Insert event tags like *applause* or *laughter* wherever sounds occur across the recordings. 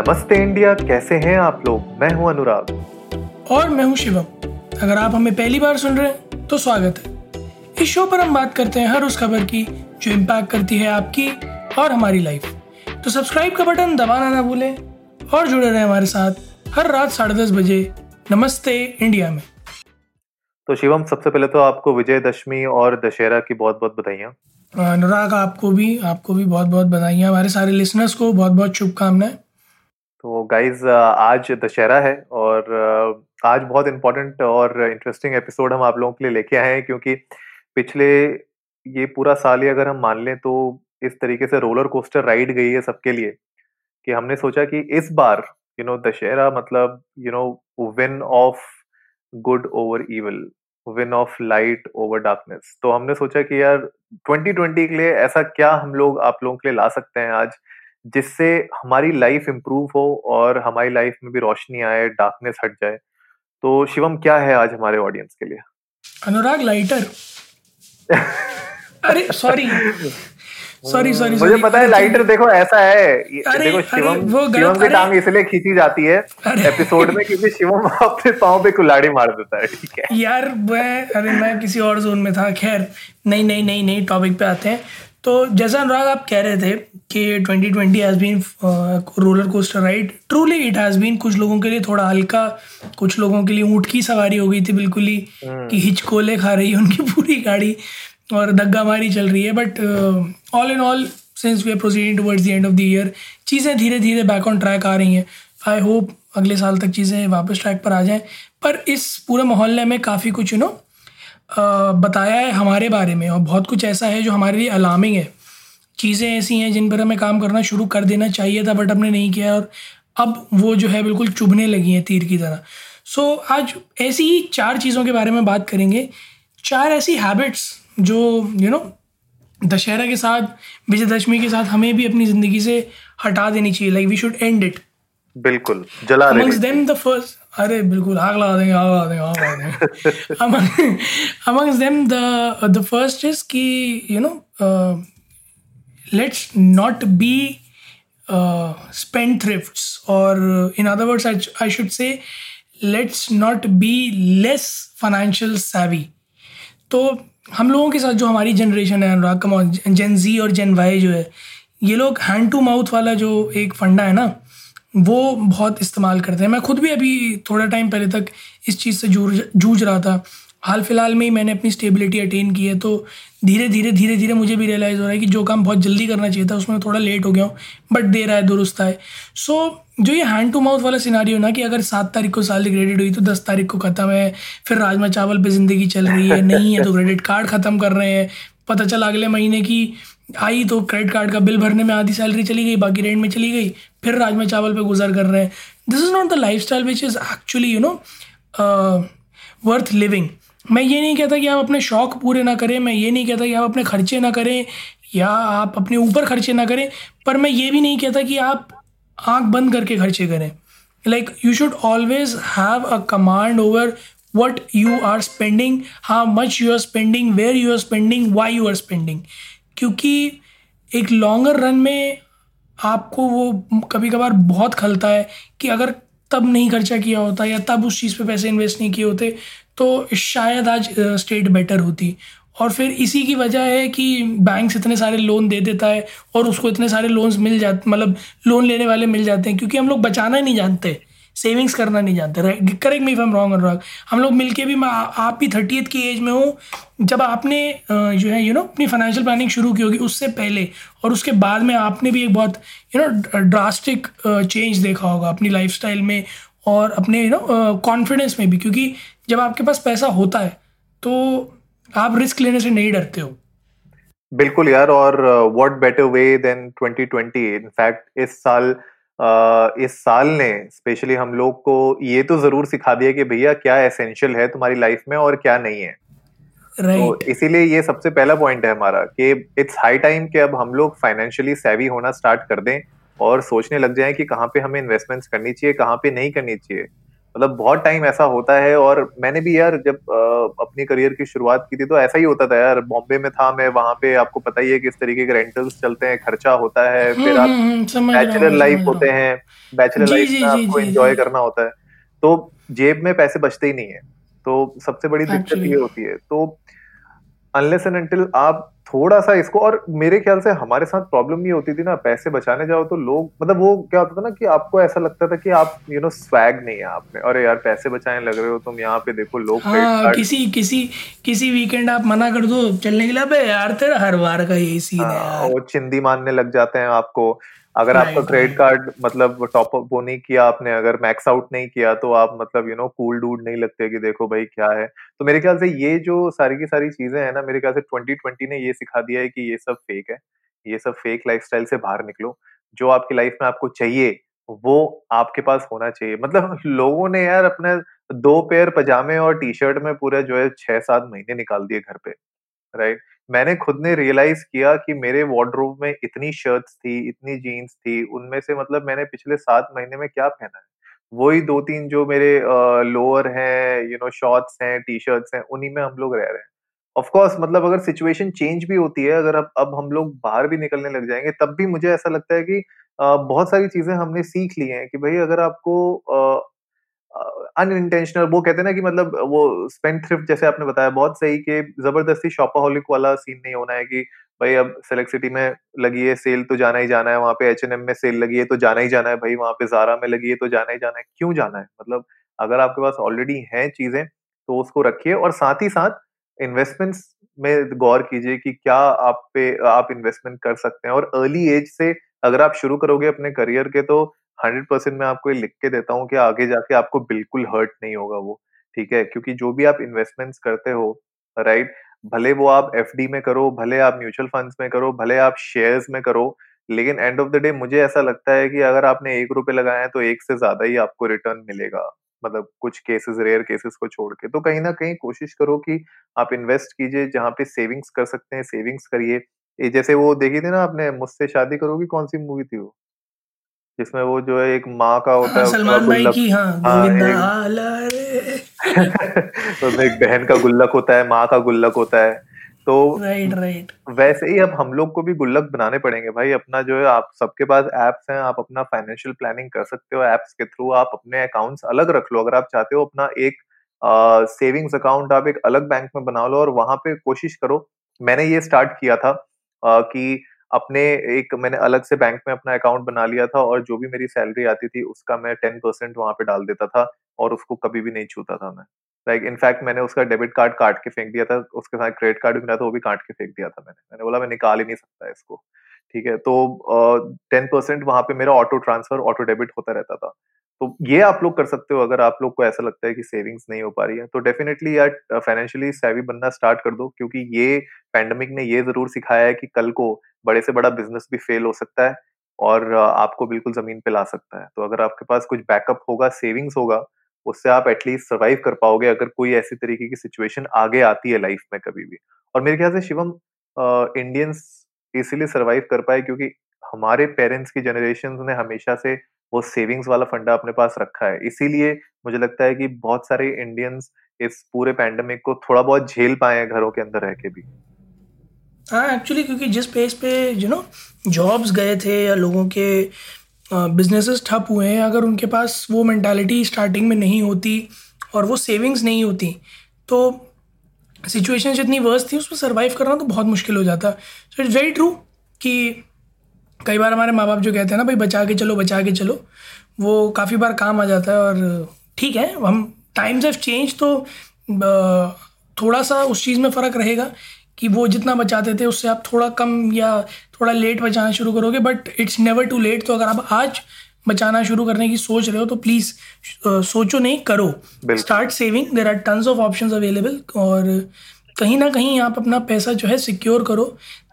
नमस्ते इंडिया कैसे हैं आप लोग? मैं हूँ अनुराग। और मैं हूँ शिवम। अगर आप हमें पहली बार सुन रहे हैं तो स्वागत है। इस शो पर हम बात करते हैं हर उस खबर की जो इम्पैक्ट करती है आपकी और हमारी लाइफ तो सब्सक्राइब का बटन दबाना ना भूलें और जुड़े रहे हमारे साथ हर रात साढ़े दस बजे नमस्ते इंडिया में। तो शिवम सबसे पहले तो आपको विजयदशमी और दशहरा की बहुत बहुत बधाइयाँ। अनुराग आपको भी आपको भी बहुत बहुत बधाइयाँ। हमारे सारे लिसनर्स को बहुत बहुत शुभकामनाएँ। तो गाइज़ आज दशहरा है और आज बहुत इम्पोर्टेंट और इंटरेस्टिंग एपिसोड हम आप लोगों के लिए लेके आए हैं क्योंकि पिछले ये पूरा साल ही अगर हम मान लें तो इस तरीके से रोलर कोस्टर राइड गई है सबके लिए कि हमने सोचा कि इस बार यू नो दशहरा मतलब you know win of good over evil win of light over darkness तो हमने सोचा कि यार 2020 के लिए ऐसा क्या हम लोग आप लोगों के लिए ला सकते हैं आज? जिससे हमारी लाइफ इम्प्रूव हो और हमारी लाइफ में भी रोशनी आए डार्कनेस हट जाए। तो शिवम क्या है आज हमारे ऑडियंस के लिए? अनुराग लाइटर अरे सॉरी सॉरी सॉरी मुझे पता है लाइटर देखो ऐसा है। अरे, देखो शिवम वो शिवम की टांग इसलिए खींची जाती है एपिसोड में क्योंकि शिवम अपने पाँव पे कुल्हाड़ी मार देता है ठीक है। यार मैं अरे मैं किसी और जोन में था खैर। नई नई नई नई टॉपिक पे आते हैं। तो जैसा अनुराग आप कह रहे थे कि 2020 twenty has been roller coaster ride truly it has been कुछ लोगों के लिए थोड़ा हल्का कुछ लोगों के लिए ऊँट की सवारी हो गई थी बिल्कुल ही हम्म। कि हिचकोले खा रही है उनकी *laughs* पूरी गाड़ी और दग्गा मारी चल रही है but all in all since we are proceeding towards the end of the year चीज़ें धीरे धीरे बैक ऑन ट्रैक आ रही हैं। आई होप अगले साल तक चीज़ें वापस ट्रैक पर आ जाएँ। पर इस पूरे मोहल्ले में काफ़ी कुछ यू नो बताया है हमारे बारे में और बहुत कुछ ऐसा है जो हमारे लिए अलार्मिंग है। चीज़ें ऐसी हैं जिन पर हमें काम करना शुरू कर देना चाहिए था बट हमने नहीं किया और अब वो जो है बिल्कुल चुभने लगी हैं तीर की तरह। सो so, आज ऐसी ही चार चीज़ों के बारे में बात करेंगे। चार ऐसी हैबिट्स जो you you know know, Dussehra के साथ विजयदशमी के साथ हमें भी अपनी ज़िंदगी से हटा देनी चाहिए like we should end it बिल्कुल जला देम द फ़र्स्ट अरे बिल्कुल आग लगा देंगे आग लगा देंगे आग लगा देंगे। Among them the the first is कि you know let's not be spendthrift और in other words I should say let's not be less financial savvy तो हम लोगों के साथ जो हमारी जनरेशन है अनुराग कमॉन जेन जी और जेन वाई जो है ये लोग हैंड टू माउथ वाला जो एक फंडा है ना वो बहुत इस्तेमाल करते हैं। मैं खुद भी अभी थोड़ा टाइम पहले तक इस चीज़ से जूझ जूझ रहा था। हाल फ़िलहाल में ही मैंने अपनी स्टेबिलिटी अटेन की है तो धीरे धीरे धीरे धीरे मुझे भी रियलाइज़ हो रहा है कि जो काम बहुत जल्दी करना चाहिए था उसमें थोड़ा लेट हो गया हूँ बट दे रहा है दुरुस्त है सो so, जो ये हैंड टू माउथ वाला सिनारी ना कि अगर सात तारीख को सैलरी क्रेडिट हुई तो दस तारीख को ख़त्म है फिर राजमा चावल पे ज़िंदगी चल रही है *laughs* नहीं है तो क्रेडिट कार्ड ख़त्म कर रहे हैं। पता चला अगले महीने की आई तो क्रेडिट कार्ड का बिल भरने में आधी सैलरी चली गई, बाकी रेंट में चली गई, फिर राजमा चावल पे गुजर कर रहे हैं। This is not the lifestyle which is actually you know worth living मैं ये नहीं कहता कि आप अपने शौक पूरे ना करें, मैं ये नहीं कहता कि आप अपने खर्चे ना करें, या आप अपने ऊपर खर्चे ना करें, पर मैं ये भी नहीं कहता कि आप आँख बंद करके खर्चे करें। Like you should always have a command over what you are spending how much you are spending where you are spending why you are spending क्योंकि एक लॉन्गर रन में आपको वो कभी कभार बहुत खलता है कि अगर तब नहीं खर्चा किया होता या तब उस चीज़ पे पैसे इन्वेस्ट नहीं किए होते तो शायद आज स्टेट बेटर होती। और फिर इसी की वजह है कि बैंक इतने सारे लोन दे देता है और उसको इतने सारे लोन्स मिल जाते मतलब लोन लेने वाले मिल जाते हैं, क्योंकि हम लोग बचाना ही नहीं जानते। सेविंग्स करना नहीं जानते correct me from wrong Anurag हम लोग मिलके भी, मैं आप भी थर्टी की एज में हो, जब आपने जो है यू नो अपनी फाइनेंशियल प्लानिंग शुरू की होगी उससे पहले और उसके बाद में आपने भी एक बहुत यू नो ड्रास्टिक चेंज देखा होगा अपनी लाइफ में और अपने यू नो कॉन्फिडेंस में भी, क्योंकि जब आपके पास पैसा होता है तो आप रिस्क लेने से नहीं डरते हो। बिल्कुल यार, और what better way than 2020 in fact इस साल इस साल ने स्पेशली हम लोग को ये तो ज़रूर सिखा दिया कि भैया क्या एसेंशियल है तुम्हारी लाइफ में और क्या नहीं है right. तो इसीलिए ये सबसे पहला पॉइंट है हमारा कि इट्स हाई टाइम कि अब हम लोग फाइनेंशियली सेवी होना स्टार्ट कर दें और सोचने लग जाएँ कि कहाँ पे हमें इन्वेस्टमेंट्स करनी चाहिए कहाँ पे नहीं करनी चाहिए मतलब बहुत टाइम ऐसा होता है और मैंने भी यार जब आ, अपनी करियर की शुरुआत की थी तो ऐसा ही होता था यार बॉम्बे में था मैं वहाँ पे आपको पता ही है किस तरीके के रेंटल्स चलते हैं खर्चा होता है हम्म फिर आप हम्म बैचलर लाइफ होते हैं बैचलर लाइफ में आपको एंजॉय करना होता है। तो जेब में पैसे बचते ही नहीं है। तो सबसे बड़ी दिक्कत ये होती है। तो अनलेस एंड अनटिल आप थोड़ा सा इसको और मेरे ख्याल से हमारे साथ प्रॉब्लम ये होती थी ना पैसे बचाने जाओ तो लोग मतलब वो क्या होता था ना कि आपको ऐसा लगता था कि आप यू नो स्वैग नहीं है आप में। अरे यार पैसे बचाने लग रहे हो तुम यहाँ पे देखो लोग हाँ किसी किसी किसी वीकेंड आप मना कर दो चलने के लिए अबे यार तेरा हर बार का यही सीन है हाँ, यार। वो चिंदी मारने लग जाते हैं आपको। अगर आपका क्रेडिट कार्ड मतलब टॉप अप वो नहीं किया आपने अगर मैक्स आउट नहीं किया तो आप मतलब यू नो कूल डूड नहीं लगते कि देखो भाई क्या है। तो मेरे ख्याल से ये जो सारी की सारी चीज़ें हैं ना मेरे ख्याल से 2020 ने ये सिखा दिया है कि ये सब फेक है, ये सब फेक लाइफस्टाइल से बाहर निकलो। जो आपकी लाइफ में आपको चाहिए, वो आपके पास होना चाहिए। मतलब *laughs* लोगों ने यार अपने दो पेयर पजामे और टी शर्ट में पूरे जो है छह सात महीने निकाल दिए घर पे राइट मैंने खुद ने रियलाइज़ किया कि मेरे वार्डरोब में इतनी शर्ट्स थी, इतनी जीन्स थी, उनमें से मतलब मैंने पिछले सात महीने में क्या पहना है? वही दो तीन जो मेरे लोअर हैं यू नो शॉर्ट्स हैं टी शर्ट्स हैं, उन्हीं में हम लोग रह रहे हैं। ऑफ़ कोर्स मतलब अगर सिचुएशन चेंज भी होती है, अगर अब अब हम लोग बाहर भी निकलने लग जाएँगे, तब भी मुझे ऐसा लगता है कि बहुत सारी चीज़ें हमने सीख ली हैं कि भाई अगर आपको अनइंटेंशनल वो कहते हैं ना कि मतलब वो स्पेंड थ्रिफ्ट जैसे आपने बताया, बहुत सही कि ज़बरदस्ती शॉपaholic वाला सीन नहीं होना है कि भाई अब सेलेक्ट सिटी में लगी है सेल तो जाना ही जाना है, वहाँ पे एच एन एम में सेल लगी है तो जाना ही जाना है भाई, वहाँ पे जारा में लगी है तो जाना ही जाना है, क्यों जाना है? मतलब अगर आपके पास ऑलरेडी है चीज़ें तो उसको रखिए और साथ ही साथ इन्वेस्टमेंट्स में गौर कीजिए कि क्या आप पे, आप इन्वेस्टमेंट कर सकते हैं। और अर्ली एज से अगर आप शुरू करोगे अपने करियर के तो हंड्रेड परसेंट मैं आपको लिख के देता हूँ कि आगे जाके आपको बिल्कुल हर्ट नहीं होगा वो, ठीक है? क्योंकि जो भी आप इन्वेस्टमेंट्स करते हो राइट भले वो आप एफडी में करो, भले आप म्यूचुअल फंड्स में करो, भले आप शेयर्स में करो, लेकिन एंड ऑफ़ द डे मुझे ऐसा लगता है कि अगर आपने एक रुपए लगाए हैं तो एक से ज़्यादा ही आपको रिटर्न मिलेगा। मतलब कुछ केसेस रेयर केसेस को छोड़ के। तो कहीं ना कहीं कोशिश करो कि आप इन्वेस्ट कीजिए जहाँ पे सेविंग्स कर सकते हैं सेविंग्स करिए। जैसे वो देखी थी ना आपने मुझसे शादी करोगी कौन सी मूवी थी वो? जिसमें वो जो है एक माँ का होता हाँ है सलमान भाई की हाँ हाँ एक *laughs* एक बहन का गुल्लक होता है माँ का गुल्लक होता है। तो राइट राइट वैसे ही अब हम लोग को भी गुल्लक बनाने पड़ेंगे भाई। अपना जो है आप सबके पास एप्स हैं आप अपना फाइनेंशियल प्लानिंग कर सकते हो एप्स के थ्रू आप अपने अकाउंट्स अलग रख लो। अगर आप चाहते हो अपना एक सेविंग्स अकाउंट आप एक अलग बैंक में बना लो और वहाँ पे कोशिश करो। मैंने ये स्टार्ट किया था अ, कि अपने एक मैंने अलग से बैंक में अपना अकाउंट बना लिया था और जो भी मेरी सैलरी आती थी उसका मैं टेन परसेंट वहाँ पे डाल देता था और उसको कभी भी नहीं छूता था मैं। लाइक इनफैक्ट मैंने उसका डेबिट कार्ड काट के फेंक दिया था। उसके साथ क्रेडिट कार्ड भी मिला था वो भी काट के फेंक दिया था मैंने। मैंने बोला, मैं निकाल ही नहीं सकता इसको। ठीक है? तो टेन परसेंट वहाँ पे मेरा ऑटो ट्रांसफ़र ऑटो डेबिट होता रहता था। तो ये आप लोग कर सकते हो, अगर आप लोग को ऐसा लगता है कि सेविंग्स नहीं हो पा रही है। तो डेफिनेटली यार फाइनेंशियली सेवी बनना स्टार्ट कर दो, क्योंकि ये पैंडमिक ने ये ज़रूर सिखाया है कि कल को बड़े से बड़ा बिज़नेस भी फेल हो सकता है और आपको बिल्कुल ज़मीन पे ला सकता है। तो अगर आपके पास कुछ बैकअप होगा सेविंग्स होगा उससे आप एटलीस्ट सर्वाइव कर पाओगे अगर कोई ऐसी तरीके की सिचुएशन आगे आती है लाइफ में कभी भी। और मेरे ख्याल से शिवम इंडियंस इसीलिए सर्वाइव कर पाए क्योंकि हमारे पेरेंट्स की जनरेशन ने हमेशा से वो सेविंग्स वाला फंडा अपने पास रखा है। इसीलिए मुझे लगता है कि बहुत सारे इंडियंस इस पूरे पैंडमिक को थोड़ा बहुत झेल पाए हैं घरों के अंदर रह के भी। हाँ एक्चुअली क्योंकि जिस पेस पे यू नो जॉब्स गए थे या लोगों के बिजनेसेस ठप हुए हैं, अगर उनके पास वो मेंटालिटी स्टार्टिंग में नहीं होती और वो सेविंग्स नहीं होती तो सिचुएशन जितनी वर्स थी उसमें सर्वाइव करना तो बहुत मुश्किल हो जाता। सो इट्स वेरी ट्रू कि कई बार हमारे माँ बाप जो कहते हैं ना, भाई, बचा के चलो, बचा के चलो। वो काफ़ी बार काम आ जाता है और ठीक है, हम टाइम्स हैव चेंज तो थोड़ा सा उस चीज़ में फ़र्क रहेगा। कि वो जितना बचाते थे उससे आप थोड़ा कम या थोड़ा लेट बचाना शुरू करोगे but it's never too late तो अगर आप आज बचाना शुरू करने की सोच रहे हो तो प्लीज़ सोचो नहीं करो। Start saving there are tons of option available और कहीं ना कहीं आप अपना पैसा जो है सिक्योर करो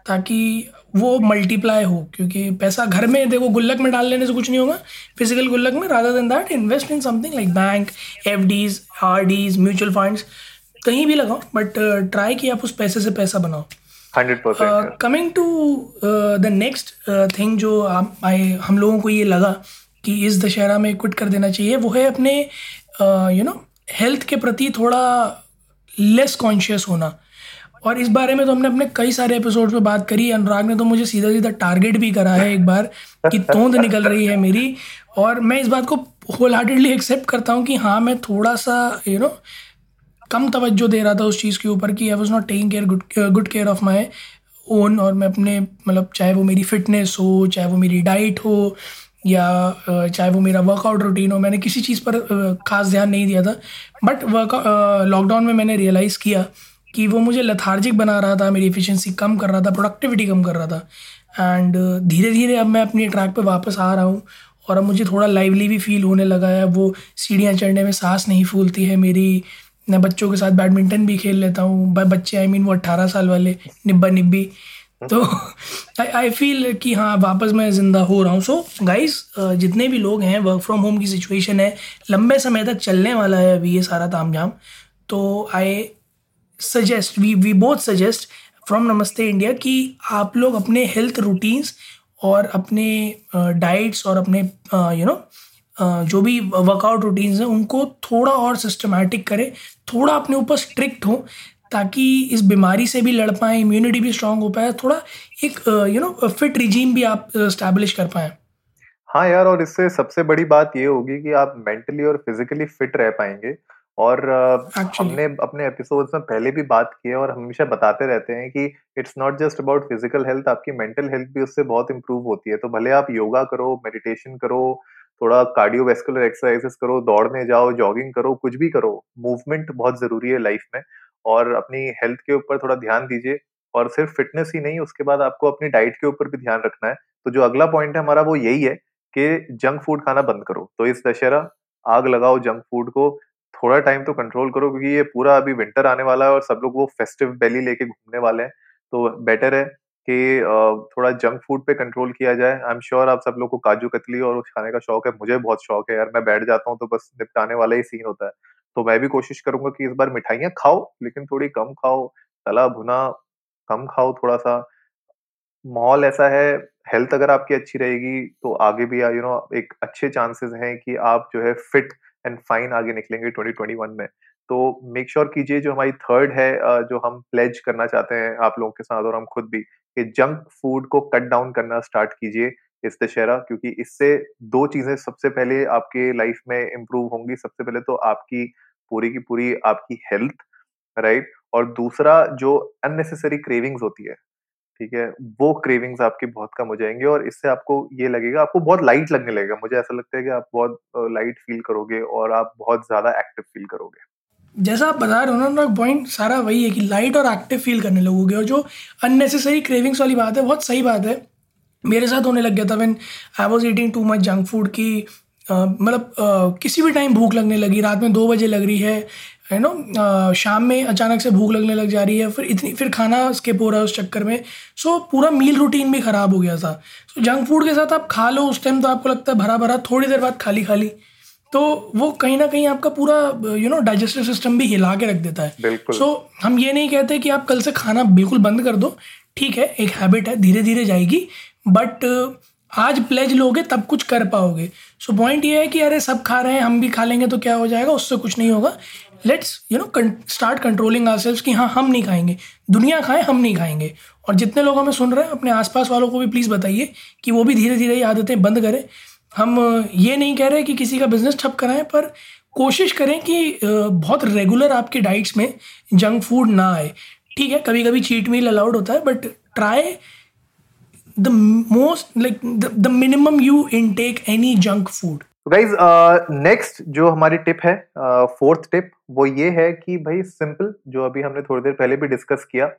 ताकि वो मल्टीप्लाई हो क्योंकि पैसा घर में देखो गुल्लक में डाल लेने से कुछ नहीं होगा। फ़िज़िकल गुल्लक में rather than that invest in something like bank FDs RDs mutual funds कहीं भी लगाओ बट ट्राई कि आप उस पैसे से पैसा बनाओ। Coming to the next thing जो हम I- हम लोगों को ये लगा कि इस दशहरा में क्विट कर देना चाहिए वो है अपने यू नो हेल्थ के प्रति थोड़ा लेस कॉन्शियस होना। और इस बारे में तो हमने अपने कई सारे एपिसोड में बात करी अनुराग ने तो मुझे सीधा सीधा टारगेट भी करा है एक बार कि *laughs* तोंद निकल रही है मेरी। और मैं इस बात को होल हार्टेडली एक्सेप्ट करता हूँ कि हाँ मैं थोड़ा सा यू you नो know, कम तवज्जो दे रहा था उस चीज़ के ऊपर कि I was not taking care good care of my own और मैं अपने मतलब चाहे वो मेरी फिटनेस हो, चाहे वो मेरी डाइट हो या चाहे वो मेरा वर्कआउट रूटीन हो, मैंने किसी चीज़ पर खास ध्यान नहीं दिया था। बट वर्क लॉकडाउन में मैंने रियलाइज़ किया कि वो मुझे लथार्जिक बना रहा था, मेरी एफिशिएंसी कम कर रहा था प्रोडक्टिविटी कम कर रहा था। एंड धीरे धीरे अब मैं अपनी ट्रैक पे वापस आ रहा हूँ और अब मुझे थोड़ा लाइवली भी फील होने लगा है। वो सीढ़ियाँ चढ़ने में सांस नहीं फूलती है मेरी। मैं बच्चों के साथ बैडमिंटन भी खेल लेता हूँ। बच्चे आई I मीन mean, वो अट्ठारह साल वाले निब्बा निब्बी। तो *laughs* आई फील कि हाँ वापस मैं ज़िंदा हो रहा हूँ। सो गाइस जितने भी लोग हैं वर्क फ्रॉम होम की सिचुएशन है लंबे समय तक चलने वाला है अभी ये सारा ताम झाम तो I suggest we we both suggest from Namaste India कि आप लोग अपने हेल्थ रूटीन्स और अपने डाइट्स और अपने यू नो जो भी वर्कआउट रूटीन्स हैं उनको थोड़ा और सिस्टमेटिक करें थोड़ा अपने ऊपर स्ट्रिक्ट हो ताकि इस बीमारी से भी लड़ पाएँ इम्यूनिटी भी स्ट्रांग हो पाए थोड़ा एक यू नो फिट रिजीम भी आप स्टैब्लिश कर पाएँ। हाँ यार और इससे सबसे बड़ी बात ये होगी कि आप मेंटली और फिजिकली फिट रह पाएँगे। और Actually. हमने अपने एपिसोड्स में पहले भी बात की है और हमेशा बताते रहते हैं कि it's not just about physical health आपकी मेंटल हेल्थ भी उससे बहुत इंप्रूव होती है। तो भले आप योगा करो मेडिटेशन करो थोड़ा कार्डियोवेस्कुलर एक्सरसाइजेस करो, दौड़ने जाओ जॉगिंग करो, कुछ भी करो मूवमेंट बहुत ज़रूरी है लाइफ में और अपनी हेल्थ के ऊपर थोड़ा ध्यान दीजिए और सिर्फ़ फिटनेस ही नहीं, उसके बाद आपको अपनी डाइट के ऊपर भी ध्यान रखना है। तो जो अगला पॉइंट है हमारा वो यही है कि जंक फ़ूड खाना बंद करो। तो इस दशहरा आग लगाओ जंक फ़ूड को, थोड़ा टाइम तो कंट्रोल करो क्योंकि ये पूरा अभी विंटर आने वाला है और सब लोग वो फेस्टिव बेली लेके घूमने वाले हैं। तो बेटर है कि थोड़ा जंक फ़ूड पे कंट्रोल किया जाए। आई एम श्योर आप सब लोग को काजू कतली और खाने का शौक है। मुझे बहुत शौक है यार। मैं बैठ जाता हूँ तो बस निपटाने वाला ही सीन होता है। तो मैं भी कोशिश करूँगा कि इस बार मिठाइयाँ खाओ, लेकिन थोड़ी कम खाओ। तला भुना कम खाओ थोड़ा सा माहौल ऐसा है हेल्थ अगर आपकी अच्छी रहेगी तो आगे भी यू नो एक अच्छे चांसेस हैं कि आप जो है फिट एंड फाइन आगे निकलेंगे 2021 में। तो मेक श्योर कीजिए जो हमारी थर्ड है जो हम प्लेज करना चाहते हैं आप लोगों के साथ और हम खुद भी। कि जंक फ़ूड को कट डाउन करना स्टार्ट कीजिए इस दशहरा, क्योंकि इससे दो चीज़ें सबसे पहले आपके लाइफ में इम्प्रूव होंगी। सबसे पहले तो आपकी पूरी की पूरी आपकी हेल्थ राइट और दूसरा जो अननेसेसरी क्रेविंग्स होती है, ठीक है? वो क्रेविंग्स आपकी बहुत कम हो जाएँगे और इससे आपको ये लगेगा, आपको बहुत लाइट लगने लगेगा। मुझे ऐसा लगता है कि आप बहुत लाइट फील करोगे और आप बहुत ज़्यादा एक्टिव फील करोगे। जैसा आप बता रहे हो ना उनका पॉइंट सारा वही है कि लाइट और एक्टिव फील करने लगोगे और जो अननेसेसरी क्रेविंग्स वाली बात है बहुत सही बात है। मेरे साथ होने लग गया था when I was eating too much junk food की मतलब किसी भी टाइम भूख लगने लगी रात में दो बजे लग रही है यू नो शाम में अचानक से भूख लगने लग जा रही है फिर इतनी फिर खाना स्किप हो रहा है उस चक्कर में। सो so, पूरा मील रूटीन भी ख़राब हो गया था। सो so, जंक फ़ूड के साथ आप खा लो उस टाइम तो आपको लगता है भरा भरा थोड़ी देर बाद खाली खाली तो वो कहीं ना कहीं आपका पूरा यू नो डाइजेस्टिव सिस्टम भी हिला के रख देता है। सो so, हम ये नहीं कहते कि आप कल से खाना बिल्कुल बंद कर दो। ठीक है एक हैबिट है धीरे धीरे जाएगी। बट आज प्लेज लोगे तब कुछ कर पाओगे। सो so, पॉइंट ये है कि अरे सब खा रहे हैं हम भी खा लेंगे तो क्या हो जाएगा? उससे कुछ नहीं होगा। Let's you know start controlling ourselves कि हाँ हम नहीं खाएँगे। दुनिया खाए हम नहीं खाएँगे। और जितने लोग हमें सुन रहे हैं अपने आसपास वालों को भी प्लीज़ बताइए कि वो भी धीरे धीरे ये आदतें बंद करें। हम ये नहीं कह रहे कि किसी का बिज़नेस ठप कराएँ पर कोशिश करें कि बहुत रेगुलर आपके डाइट्स में जंक फ़ूड ना आए। ठीक है कभी कभी चीट मील अलाउड होता है but try the most like the minimum you intake any junk food guys next जो हमारी टिप है फोर्थ uh, टिप वो ये है कि भाई सिंपल जो अभी हमने थोड़ी देर पहले भी डिस्कस किया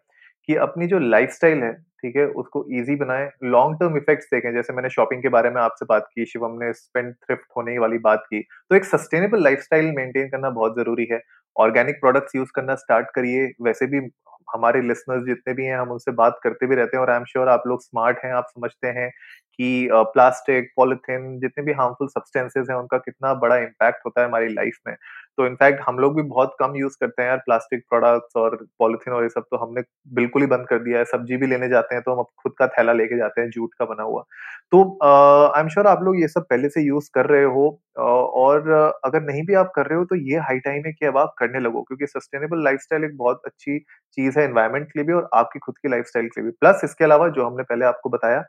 कि अपनी जो लाइफस्टाइल है, ठीक है, उसको इजी बनाए लॉन्ग टर्म इफेक्ट्स देखें। जैसे मैंने शॉपिंग के बारे में आपसे बात की, शिवम ने स्पेंड थ्रिफ्ट होने वाली बात की तो एक सस्टेनेबल लाइफस्टाइल मेंटेन करना बहुत ज़रूरी है। ऑर्गेनिक प्रोडक्ट्स यूज़ करना स्टार्ट करिए। वैसे भी हमारे लिसनर्स जितने भी हैं, हम उनसे बात करते भी रहते हैं और आई एम श्योर आप लोग स्मार्ट हैं, आप समझते हैं कि प्लास्टिक पॉलिथिन जितने भी हार्मफुल सब्सटेंसेस हैं, उनका कितना बड़ा इम्पैक्ट होता है हमारी लाइफ में। तो इनफैक्ट हम लोग भी बहुत कम यूज़ करते हैं यार प्लास्टिक प्रोडक्ट्स और पॉलिथीन और ये सब तो हमने बिल्कुल ही बंद कर दिया है। सब्ज़ी भी लेने जाते हैं तो हम खुद का थैला लेके जाते हैं, जूट का बना हुआ। तो आई एम श्योर आप लोग ये सब पहले से यूज़ कर रहे हो और अगर नहीं भी आप कर रहे हो तो ये हाई टाइम है कि अब आप करने लगो, क्योंकि सस्टेनेबल लाइफस्टाइल एक बहुत अच्छी चीज़ है एनवायरमेंट के लिए भी और आपकी खुद की लाइफस्टाइल के लिए भी। प्लस इसके अलावा जो हमने पहले आपको बताया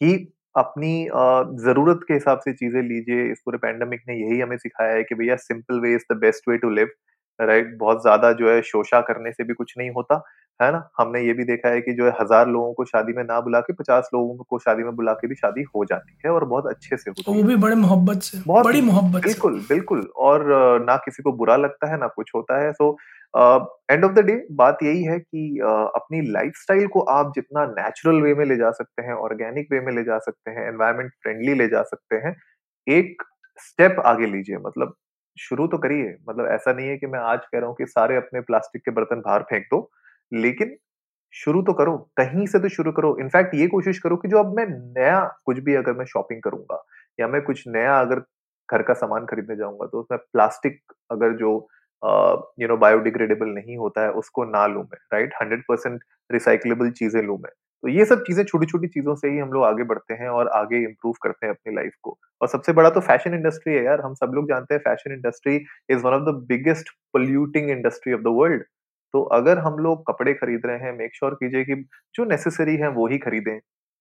कि अपनी ज़रूरत के हिसाब से चीज़ें लीजिए। इस पूरे पैंडमिक ने यही हमें सिखाया है कि भैया simple way is the best way to live right बहुत ज़्यादा जो है शोषा करने से भी कुछ नहीं होता है ना? हमने ये भी देखा है कि जो है हज़ार लोगों को शादी में ना बुला के पचास लोगों को शादी में बुला के भी शादी हो जाती है और बहुत अच्छे से होती है। वो भी बड़े मोहब्बत से बहुत बड़ी मोहब्बत बिल्कुल बिल्कुल और ना किसी को बुरा लगता है ना कुछ होता है। So end of the day बात यही है कि uh, अपनी लाइफस्टाइल को आप जितना नेचुरल वे में ले जा सकते हैं ऑर्गेनिक वे में ले जा सकते हैं एनवायरमेंट फ्रेंडली ले जा सकते हैं एक स्टेप आगे लीजिए। मतलब शुरू तो करिए। मतलब ऐसा नहीं है कि मैं आज कह रहा हूँ कि सारे अपने प्लास्टिक के बर्तन बाहर फेंक दो लेकिन शुरू तो करो। कहीं से तो शुरू करो। इनफैक्ट ये कोशिश करो कि जो अब मैं नया कुछ भी अगर मैं शॉपिंग करूँगा या मैं कुछ नया अगर घर का सामान खरीदने जाऊँगा तो उसमें प्लास्टिक अगर जो यू नो बायोडिग्रेडेबल नहीं होता है, उसको ना लू मैं राइट हंड्रेड परसेंट रिसाइकलेबल चीज़ें लू मैं। तो ये सब चीज़ें छोटी छोटी चीज़ों से ही हम लोग आगे बढ़ते हैं और आगे इंप्रूव करते हैं अपनी लाइफ को। और सबसे बड़ा तो फ़ैशन इंडस्ट्री है यार, हम सब लोग जानते हैं fashion industry is one of the biggest polluting industry of the world तो अगर हम लोग कपड़े खरीद रहे हैं मेक श्योर कीजिए कि जो नेसेसरी है वो ही खरीदें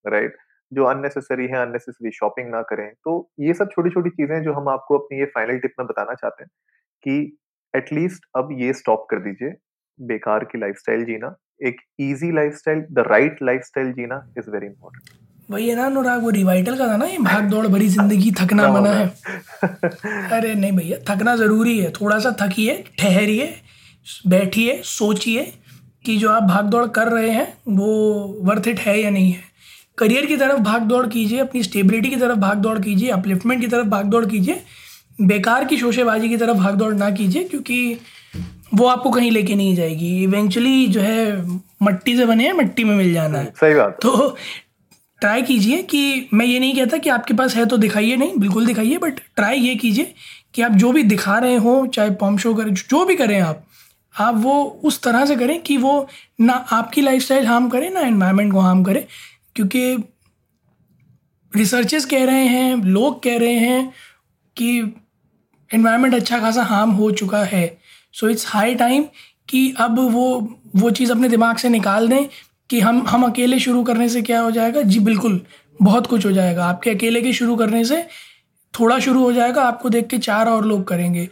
राइट जो अननेसेसरी है अननेसेसरी शॉपिंग ना करें। तो ये सब छोटी छोटी चीज़ें जो हम आपको अपनी ये फाइनल टिप में बताना चाहते हैं कि एटलीस्ट अब ये स्टॉप कर दीजिए। बेकार की लाइफस्टाइल जीना। एक easy lifestyle the right lifestyle Jeena is very important वही है ना अनुराग वो रिवाइटल का था ना ये भाग दौड़ भरी ज़िंदगी थकना *laughs* मना है। अरे नहीं भैया थकना ज़रूरी है। थोड़ा सा थकिए ठहरिए बैठिए सोचिए कि जो आप भाग दौड़ कर रहे हैं वो वर्थ इट है या नहीं है। करियर की तरफ़ भाग दौड़ कीजिए अपनी स्टेबिलिटी की तरफ़ भाग दौड़ कीजिए अपलिफ्टमेंट की तरफ़ भाग दौड़ कीजिए। बेकार की शोशेबाजी की तरफ़ भाग दौड़ ना कीजिए क्योंकि वो आपको कहीं लेके नहीं जाएगी। इवेंचुअली जो है मट्टी से बने हैं मट्टी में मिल जाना है। सही बात तो ट्राई कीजिए कि मैं ये नहीं कहता कि आपके पास है तो दिखाइए नहीं बिल्कुल दिखाइए बट ट्राई ये कीजिए कि आप जो भी दिखा रहे हो चाहे पम्प शो करें जो भी करें आप आप वो उस तरह से करें कि वो ना आपकी लाइफस्टाइल हार्म करे ना एनवायरनमेंट को हार्म करे क्योंकि रिसर्चेस कह रहे हैं लोग कह रहे हैं कि इन्वायरमेंट अच्छा खासा हार्म हो चुका है। सो इट्स हाई टाइम कि अब वो वो चीज़ अपने दिमाग से निकाल दें कि हम हम अकेले शुरू करने से क्या हो जाएगा? जी बिल्कुल, बहुत कुछ हो जाएगा। आपके अकेले के शुरू करने से थोड़ा शुरू हो जाएगा, आपको देख के चार और लोग करेंगे।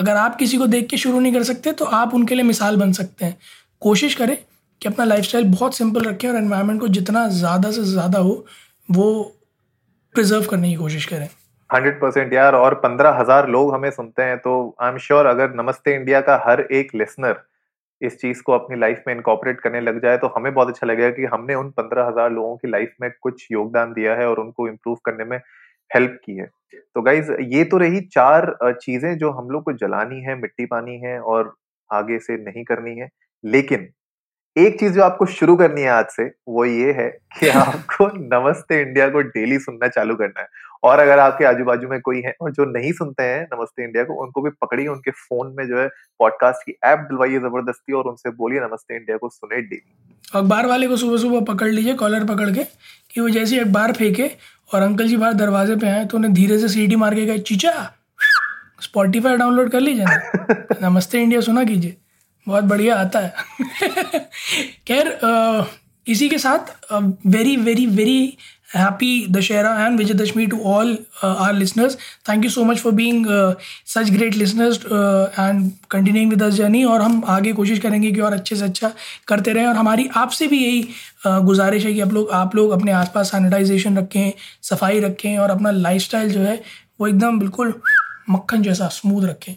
अगर आप किसी को देख के शुरू नहीं कर सकते तो आप उनके लिए मिसाल बन सकते हैं। कोशिश करें कि अपना लाइफस्टाइल बहुत सिंपल रखें और एनवायरनमेंट को जितना ज़्यादा से ज़्यादा हो, वो प्रिजर्व करने की कोशिश करें। हंड्रेड परसेंट यार, और पंद्रह हज़ार लोग हमें सुनते हैं तो आई एम श्योर अगर नमस्ते इंडिया का हर एक लिसनर इस चीज़ को अपनी लाइफ में इनकॉपरेट करने लग जाए तो हमें बहुत अच्छा लगेगा कि हमने उन पंद्रह हज़ार लोगों की लाइफ में कुछ योगदान दिया है और उनको इम्प्रूव करने में हेल्प की है। तो गाइज़ ये तो रही चार चीज़ें जो हम लोग को जलानी है, मिट्टी पानी है और आगे से नहीं करनी है, लेकिन एक चीज़ जो आपको शुरू करनी है आज से वो ये है कि *laughs* आपको नमस्ते इंडिया को डेली सुनना चालू करना है। और अगर आपके आजू बाजू में कोई है और जो नहीं सुनते हैं नमस्ते इंडिया को उनको भी पकड़िए उनके फ़ोन में जो है पॉडकास्ट की ऐप दिलवाइए ज़बरदस्ती और उनसे बोलिए नमस्ते इंडिया को सुने डेली। अखबार वाले को सुबह सुबह पकड़ लीजिए कॉलर पकड़ के कि वो जैसे अखबार फेंके और अंकल जी बाहर दरवाजे पे आए तो उन्हें धीरे से सीटी मार के गए चीचा स्पॉटिफाई डाउनलोड कर लीजिए *laughs* नमस्ते इंडिया सुना कीजिए। बहुत बढ़िया आता है। *laughs* खैर इसी के साथ very very very happy Dussehra and Vijayadashami to all our our thank you so much for for such great such and continuing with us journey. और हम आगे कोशिश करेंगे कि और अच्छे से अच्छा करते रहें। और हमारी आपसे भी यही uh, गुजारिश है कि आप लोग आप लोग अपने आसपास सैनिटाइजेशन रखें सफ़ाई रखें और अपना लाइफस्टाइल जो है वो एकदम बिल्कुल मक्खन जैसा स्मूथ रखें।